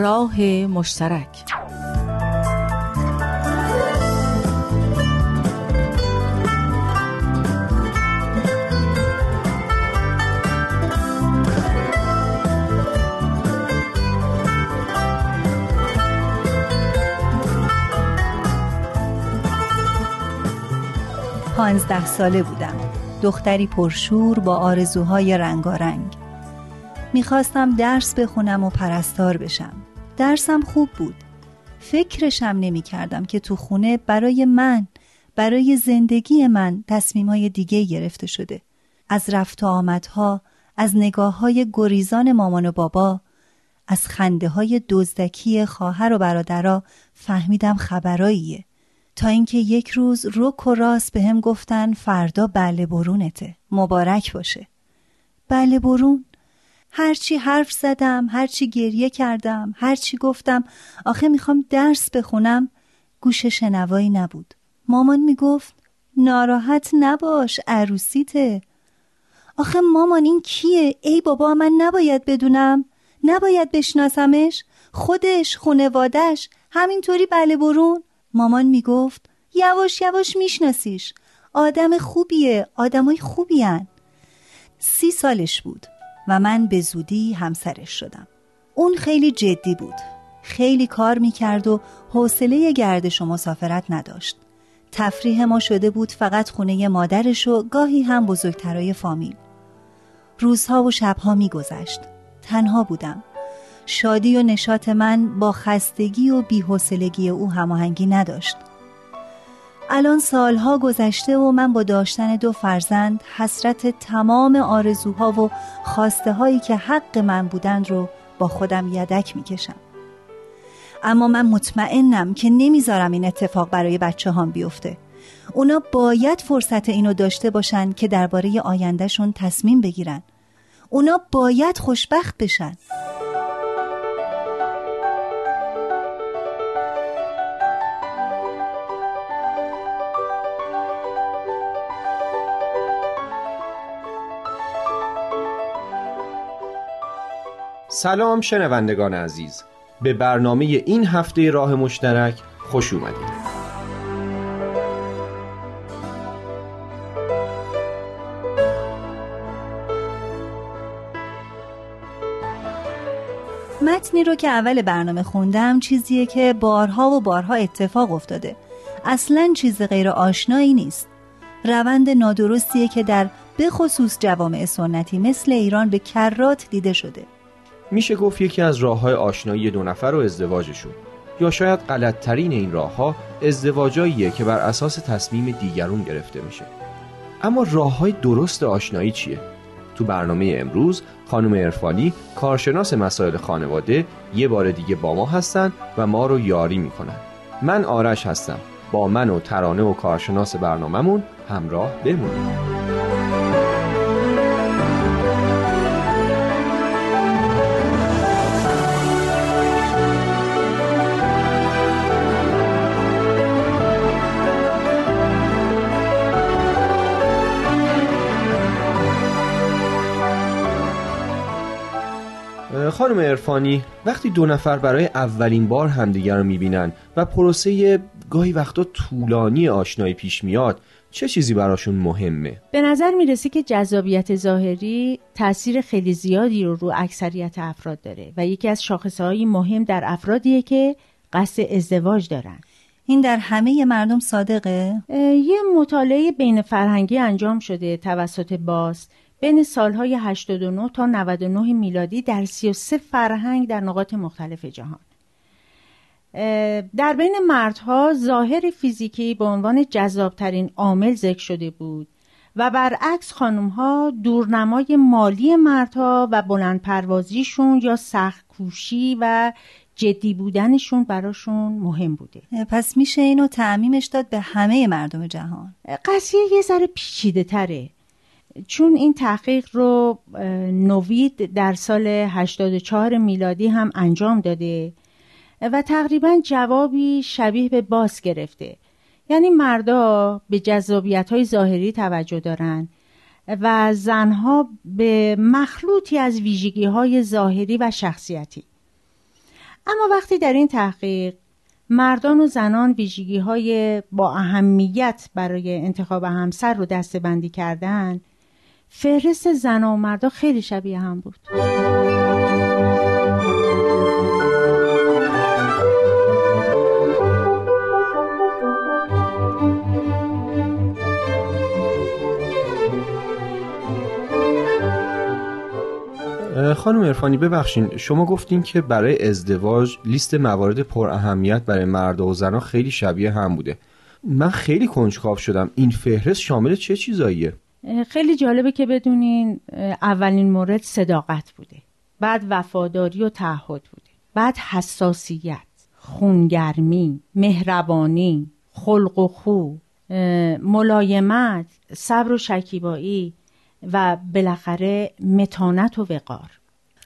راه مشترک. پانزده ساله بودم. دختری پرشور با آرزوهای رنگارنگ. می‌خواستم درس بخونم و پرستار بشم. درسم خوب بود. فکرشم نمی کردم که تو خونه برای من برای زندگی من تصمیمهای دیگه گرفته شده. از رفت و آمدها از نگاه های گریزان مامان و بابا از خنده های دزدکی خواهر و برادرا فهمیدم خبراییه. تا اینکه یک روز رک و راست به هم گفتن فردا بله برونته. مبارک باشه. بله برون هرچی حرف زدم هرچی گریه کردم هرچی گفتم. آخه می‌خوام درس بخونم. گوش شنوایی نبود. مامان می‌گفت ناراحت نباش عروسیته. آخه مامان این کیه؟ ای بابا من نباید بدونم. نباید بشناسمش. خودش خونوادش همینطوری بله برون. مامان می‌گفت یواش یواش میشناسیش. آدم خوبیه آدمای خوبیان. سی سالش بود. و من به زودی همسرش شدم. اون خیلی جدی بود. خیلی کار می‌کرد و حوصله گردش و مسافرت نداشت. تفریح ما شده بود فقط خونه مادرش و گاهی هم بزرگترای فامیل. روزها و شبها میگذشت. تنها بودم. شادی و نشاط من با خستگی و بیحسلگی او هماهنگی نداشت. الان سالها گذشته و من با داشتن دو فرزند حسرت تمام آرزوها و خواسته هایی که حق من بودند رو با خودم یدک می‌کشم. اما من مطمئنم که نمی‌ذارم این اتفاق برای بچه هم بیفته. اونا باید فرصت اینو داشته باشن که درباره آیندهشون تصمیم بگیرن. اونا باید خوشبخت بشن. سلام شنوندگان عزیز. به برنامه این هفته راه مشترک خوش اومدید. متنی رو که اول برنامه خوندم چیزیه که بارها و بارها اتفاق افتاده. اصلا چیز غیر آشنایی نیست. روند نادرستیه که در بخصوص جوامع سنتی مثل ایران به کرات دیده شده. میشه گفت یکی از راه های آشنایی دو نفر و ازدواجشون. یا شاید غلطترین این راه ها ازدواجاییه که بر اساس تصمیم دیگرون گرفته میشه. اما راه های درست آشنایی چیه؟ تو برنامه امروز خانم ارفانی کارشناس مسائل خانواده یه بار دیگه با ما هستن و ما رو یاری می‌کنن. من آرش هستم. با من و ترانه و کارشناس برنامهمون همراه بمونید. خانم ارفانی وقتی دو نفر برای اولین بار همدیگر رو می‌بینن و پروسه گاهی وقتا طولانی آشنایی پیش میاد چه چیزی براشون مهمه؟ به نظر می‌رسه که جذابیت ظاهری تاثیر خیلی زیادی رو رو اکثریت افراد داره و یکی از شاخصه مهم در افرادیه که قصد ازدواج دارن این در همه مردم صادقه؟ یه مطالعه بین فرهنگی انجام شده توسط باست بین سالهای 89 تا 99 میلادی در 33 فرهنگ در نقاط مختلف جهان. در بین مردها ظاهر فیزیکی به عنوان جذابترین عامل ذکر شده بود و برعکس خانمها دورنمای مالی مردها و بلند پروازیشون یا سخت کوشی و جدی بودنشون براشون مهم بوده. پس میشه اینو تعمیمش داد به همه مردم جهان؟ قضیه یه ذره پیچیده تره چون این تحقیق رو نوید در سال 84 میلادی هم انجام داده و تقریبا جوابی شبیه به باس گرفته. یعنی مردا به جذابیت های ظاهری توجه دارند و زنها به مخلوطی از ویژگی های ظاهری و شخصیتی. اما وقتی در این تحقیق مردان و زنان ویژگی های با اهمیت برای انتخاب همسر رو دسته بندی کردن فهرست زن و مردا خیلی شبیه هم بود. خانم ارفانی ببخشین شما گفتین که برای ازدواج لیست موارد پر اهمیت برای مرد و زنها خیلی شبیه هم بوده. من خیلی کنجکاو شدم. این فهرست شامل چه چیزاییه؟ خیلی جالبه که بدونین اولین مورد صداقت بوده. بعد وفاداری و تعهد بوده. بعد حساسیت خونگرمی مهربانی خلق و خو ملایمت صبر و شکیبایی و بالاخره متانت و وقار.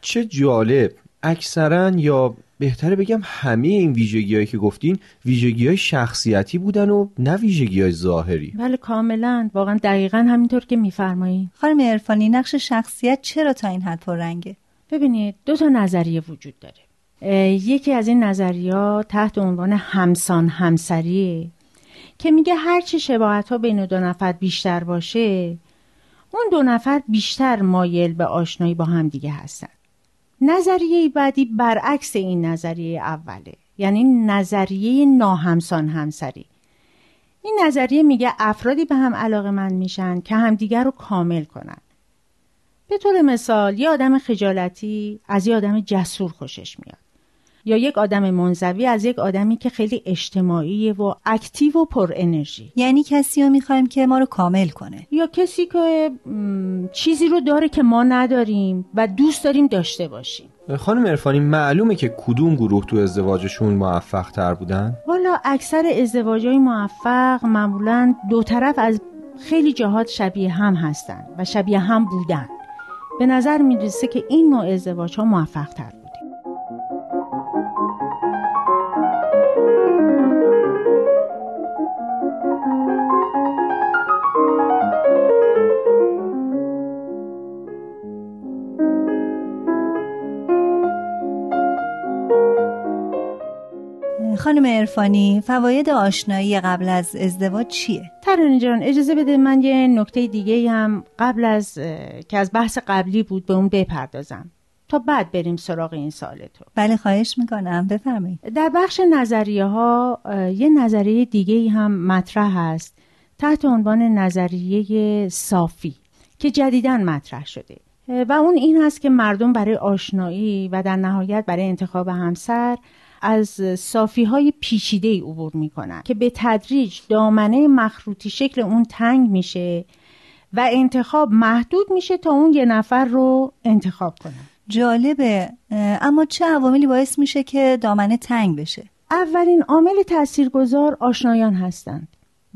چه جالب. اکثرا یا بهتره بگم همه این ویژگی هایی که گفتین ویژگی های شخصیتی بودن و نه ویژگی های ظاهری. بله کاملا. واقعا دقیقا همینطور که میفرمایید خانم ارفانی نقش شخصیت چرا تا این حد رنگه؟ ببینید دو تا نظریه وجود داره. یکی از این نظریات تحت عنوان همسان همسریه که میگه هرچی شباهت ها بین دو نفر بیشتر باشه اون دو نفر بیشتر مایل به آشنایی با همدیگه هستن. نظریه بعدی برعکس این نظریه اوله یعنی نظریه ناهمسان همسری. این نظریه میگه افرادی به هم علاقه من میشن که همدیگر رو کامل کنن. به طور مثال یه آدم خجالتی از یه آدم جسور خوشش میاد. یا یک آدم منزوی از یک آدمی که خیلی اجتماعی و اکتیو و پر انرژی. یعنی کسی رو می‌خوایم که ما رو کامل کنه. یا کسی که چیزی رو داره که ما نداریم و دوست داریم داشته باشیم. خانم ارفانی معلومه که کدوم گروه تو ازدواجشون موفق تر بودن؟ والا اکثر ازدواج های موفق معمولا دو طرف از خیلی جهات شبیه هم هستن و شبیه هم بودن. به نظر می‌رسه که این نوع ازدواج ها موفق تر خانم ارفانی فواید آشنایی قبل از ازدواج چیه؟ ترانه جان اجازه بده من یه نکته دیگه هم قبل از که از بحث قبلی بود به اون بپردازم. تا بعد بریم سراغ این سال تو. بله خواهش می‌کنم. بفرمایید. در بخش نظریه ها یه نظریه دیگه هم مطرح هست تحت عنوان نظریه صافی که جدیدا مطرح شده. و اون این هست که مردم برای آشنایی و در نهایت برای انتخاب همسر از صافی های پیچیده ای عبور می‌کنن که به تدریج دامنه مخروطی شکل اون تنگ میشه و انتخاب محدود میشه تا اون یه نفر رو انتخاب کنن جالبه. اما چه عواملی باعث میشه که دامنه تنگ بشه؟ اولین عامل تاثیرگذار آشنایان هستند.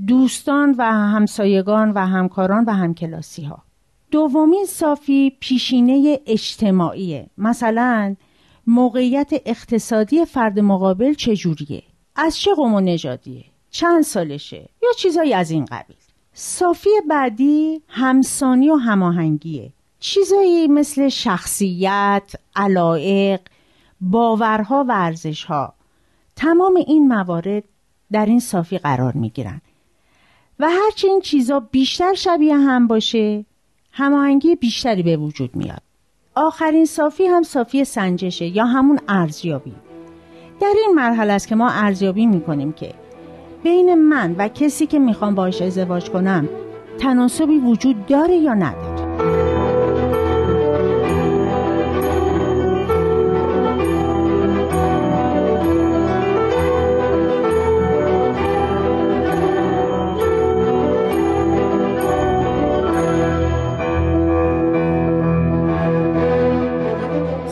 دوستان و همسایگان و همکاران و همکلاسی ها دومین صافی پیشینه اجتماعیه. مثلا موقعیت اقتصادی فرد مقابل چجوریه؟ از چه قوم و نژادیه؟ چند سالشه؟ یا چیزایی از این قبیل؟ صافی بعدی همسانی و هماهنگیه. چیزایی مثل شخصیت، علایق، باورها و ارزشها. تمام این موارد در این صافی قرار می گیرن. و هرچی این چیزا بیشتر شبیه هم باشه هماهنگی بیشتری به وجود میاد. آخرین صافی هم صافی سنجشه یا همون ارزیابی. در این مرحله است که ما ارزیابی می‌کنیم که بین من و کسی که می‌خوام باش ازدواج کنم تناسبی وجود داره یا نداره.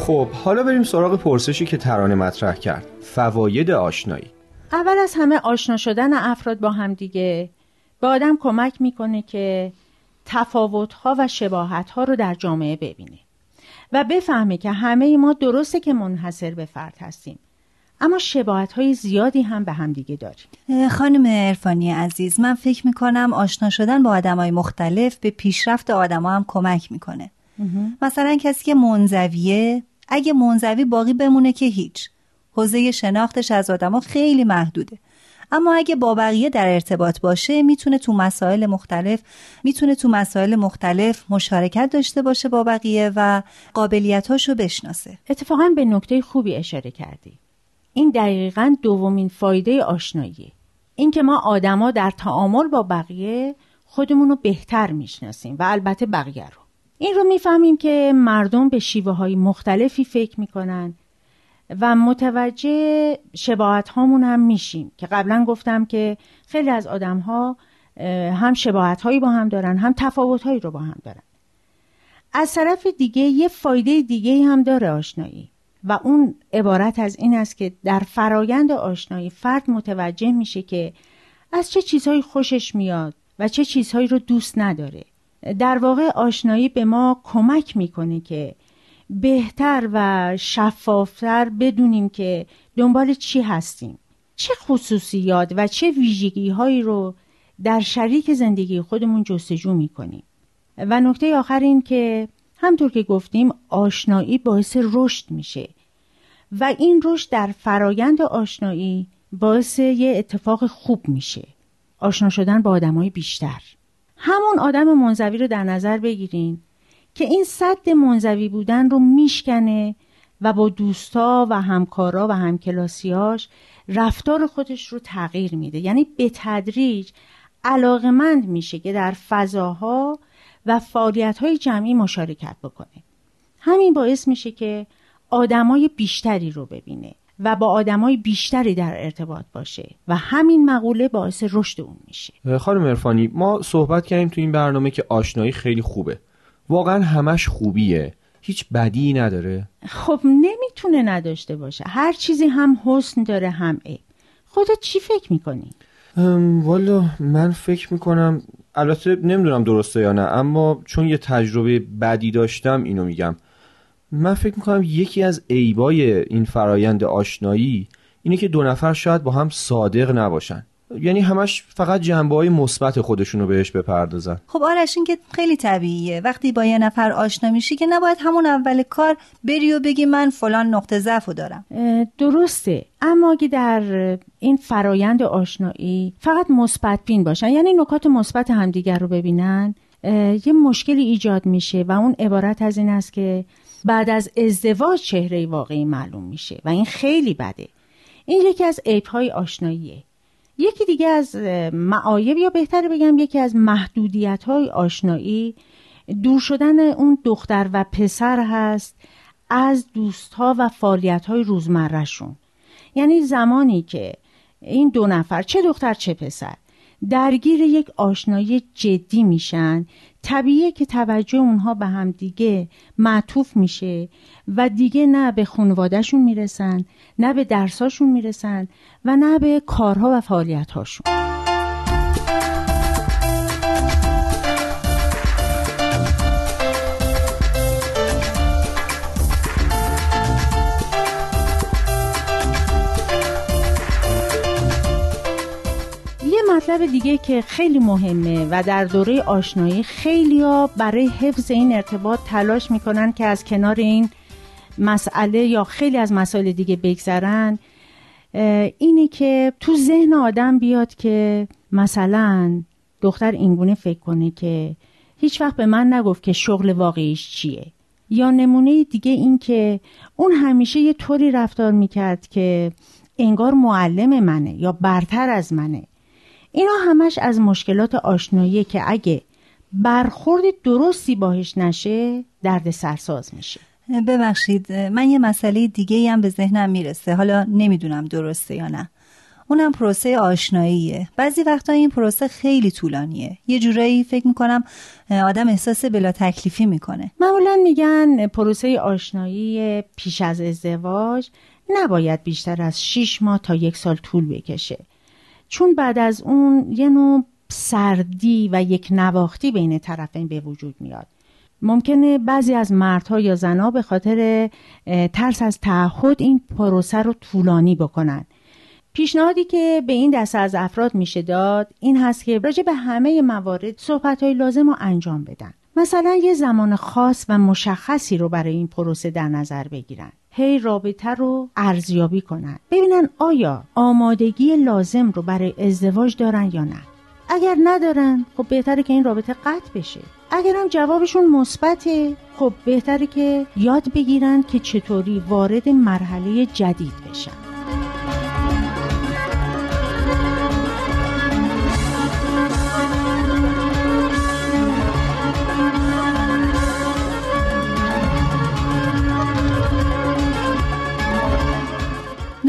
خب حالا بریم سراغ پرسشی که ترانه مطرح کرد. فواید آشنایی. اول از همه آشنا شدن افراد با همدیگه به آدم کمک می‌کنه که تفاوتها و شباهتها رو در جامعه ببینه و بفهمه که همه ما درسته که منحصر به فرد هستیم. اما شباهت های زیادی هم به همدیگه داریم. خانم عرفانی عزیز من فکر می‌کنم آشنا شدن با آدم های مختلف به پیشرفت آدم هم کمک می‌کنه. مثلا کسی که منزویه اگه منزوی باقی بمونه که هیچ. حوزه شناختش از آدما خیلی محدوده. اما اگه با بقیه در ارتباط باشه می‌تونه تو مسائل مختلف می‌تونه تو مسائل مختلف مشارکت داشته باشه با بقیه و قابلیتاشو بشناسه. اتفاقا به نکته خوبی اشاره کردی. این دقیقا دومین فایده آشنایی. اینکه ما آدما در تعامل با بقیه خودمون رو بهتر می‌شناسیم و البته بقیه رو. این رو می‌فهمیم که مردم به شیوه های مختلفی فکر می‌کنن و متوجه شباهت هامون هم میشیم که قبلا گفتم که خیلی از آدم ها هم شباهت هایی با هم دارن هم تفاوت هایی رو با هم دارن. از طرف دیگه یه فایده دیگه هم داره آشنایی و اون عبارت از این است که در فرایند آشنایی فرد متوجه میشه که از چه چیزهایی خوشش میاد و چه چیزهایی رو دوست نداره. در واقع آشنایی به ما کمک می‌کنه که بهتر و شفافتر بدونیم که دنبال چی هستیم. چه خصوصیات و چه ویژگی هایی رو در شریک زندگی خودمون جستجو می‌کنیم. و نکته آخر این که همطور که گفتیم آشنایی باعث رشد میشه. و این رشد در فرایند آشنایی باعث یه اتفاق خوب میشه. آشنا شدن با آدمای بیشتر. همون آدم منزوی رو در نظر بگیرین که این صد منزوی بودن رو میشکنه و با دوستا و همکارا و همکلاسیاش رفتار خودش رو تغییر میده. یعنی به تدریج علاقمند میشه که در فضاها و فعالیت های جمعی مشارکت بکنه. همین باعث میشه که آدمای بیشتری رو ببینه. و با آدمای بیشتری در ارتباط باشه و همین مقوله باعث رشد اون میشه. خانم ارفانی ما صحبت کردیم تو این برنامه که آشنایی خیلی خوبه. واقعا همش خوبیه. هیچ بدی نداره. خب نمی‌تونه نداشته باشه. هر چیزی هم حسن داره هم عیب. خودت چی فکر می‌کنی؟ والا من فکر می‌کنم البته نمی‌دونم درسته یا نه اما چون یه تجربه بدی داشتم اینو میگم. من فکر می‌کنم یکی از عیبای این فرایند آشنایی اینه که دو نفر شاید با هم صادق نباشن. یعنی همش فقط جنبه های مثبت خودشون رو بهش بپردازن. خب آرش این که خیلی طبیعیه. وقتی با یه نفر آشنا میشی که نباید همون اول کار بری و بگی من فلان نقطه ضعف دارم. درسته. اما اگه در این فرایند آشنایی فقط مثبت بین باشن یعنی نکات مثبت همدیگر رو ببینن یه مشکلی ایجاد میشه و اون عبارت از این است که بعد از ازدواج چهره واقعی معلوم میشه و این خیلی بده. این یکی از عیبهای آشناییه. یکی دیگه از معایب یا بهتر بگم یکی از محدودیت های آشنایی دور شدن اون دختر و پسر هست از دوست ها و فعالیت های روزمرهشون. یعنی زمانی که این دو نفر چه دختر چه پسر درگیر یک آشنایی جدی میشن طبیعیه که توجه اونها به هم دیگه معطوف میشه و دیگه نه به خانوادهشون می‌رسن نه به درساشون می‌رسن و نه به کارها و فعالیتهاشون. مطلب دیگه که خیلی مهمه و در دوره آشنایی خیلی ها برای حفظ این ارتباط تلاش می‌کنن که از کنار این مسئله یا خیلی از مسائل دیگه بگذرن. اینه که تو ذهن آدم بیاد که مثلا دختر اینگونه فکر کنه که هیچ وقت به من نگفت که شغل واقعیش چیه. یا نمونه دیگه این که اون همیشه یه طوری رفتار می‌کرد که انگار معلم منه یا برتر از منه. اینا همش از مشکلات آشنایی که اگه برخورد درستی باهش نشه درد سرساز میشه. ببخشید من یه مسئله دیگه هم به ذهنم می‌رسه. حالا نمی‌دونم درسته یا نه. اونم پروسه آشناییه. بعضی وقتا این پروسه خیلی طولانیه. یه جورایی فکر می‌کنم آدم احساس بلا تکلیفی می‌کنه. معمولا میگن پروسه آشنایی پیش از ازدواج نباید بیشتر از 6 ماه تا یک سال طول بکشه. چون بعد از اون یه نوع سردی و یک نواختی بین طرفین به وجود میاد. ممکنه بعضی از مردها یا زنها به خاطر ترس از تعهد این پروسه رو طولانی بکنن. پیشنهادی که به این دسته از افراد میشه داد این هست که راجع به همه موارد صحبت های لازم رو انجام بدن. مثلا یه زمان خاص و مشخصی رو برای این پروسه در نظر بگیرن. هی رابطه رو ارزیابی کنن. ببینن آیا آمادگی لازم رو برای ازدواج دارن یا نه. اگر ندارن خب بهتره که این رابطه قطع بشه. اگر هم جوابشون مثبته خب بهتره که یاد بگیرن که چطوری وارد مرحله جدید بشن.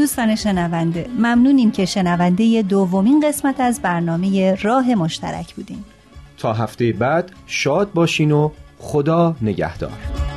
دوستان شنونده ممنونیم که شنونده دومین قسمت از برنامه راه مشترک بودیم تا هفته بعد شاد باشین و خدا نگهدار.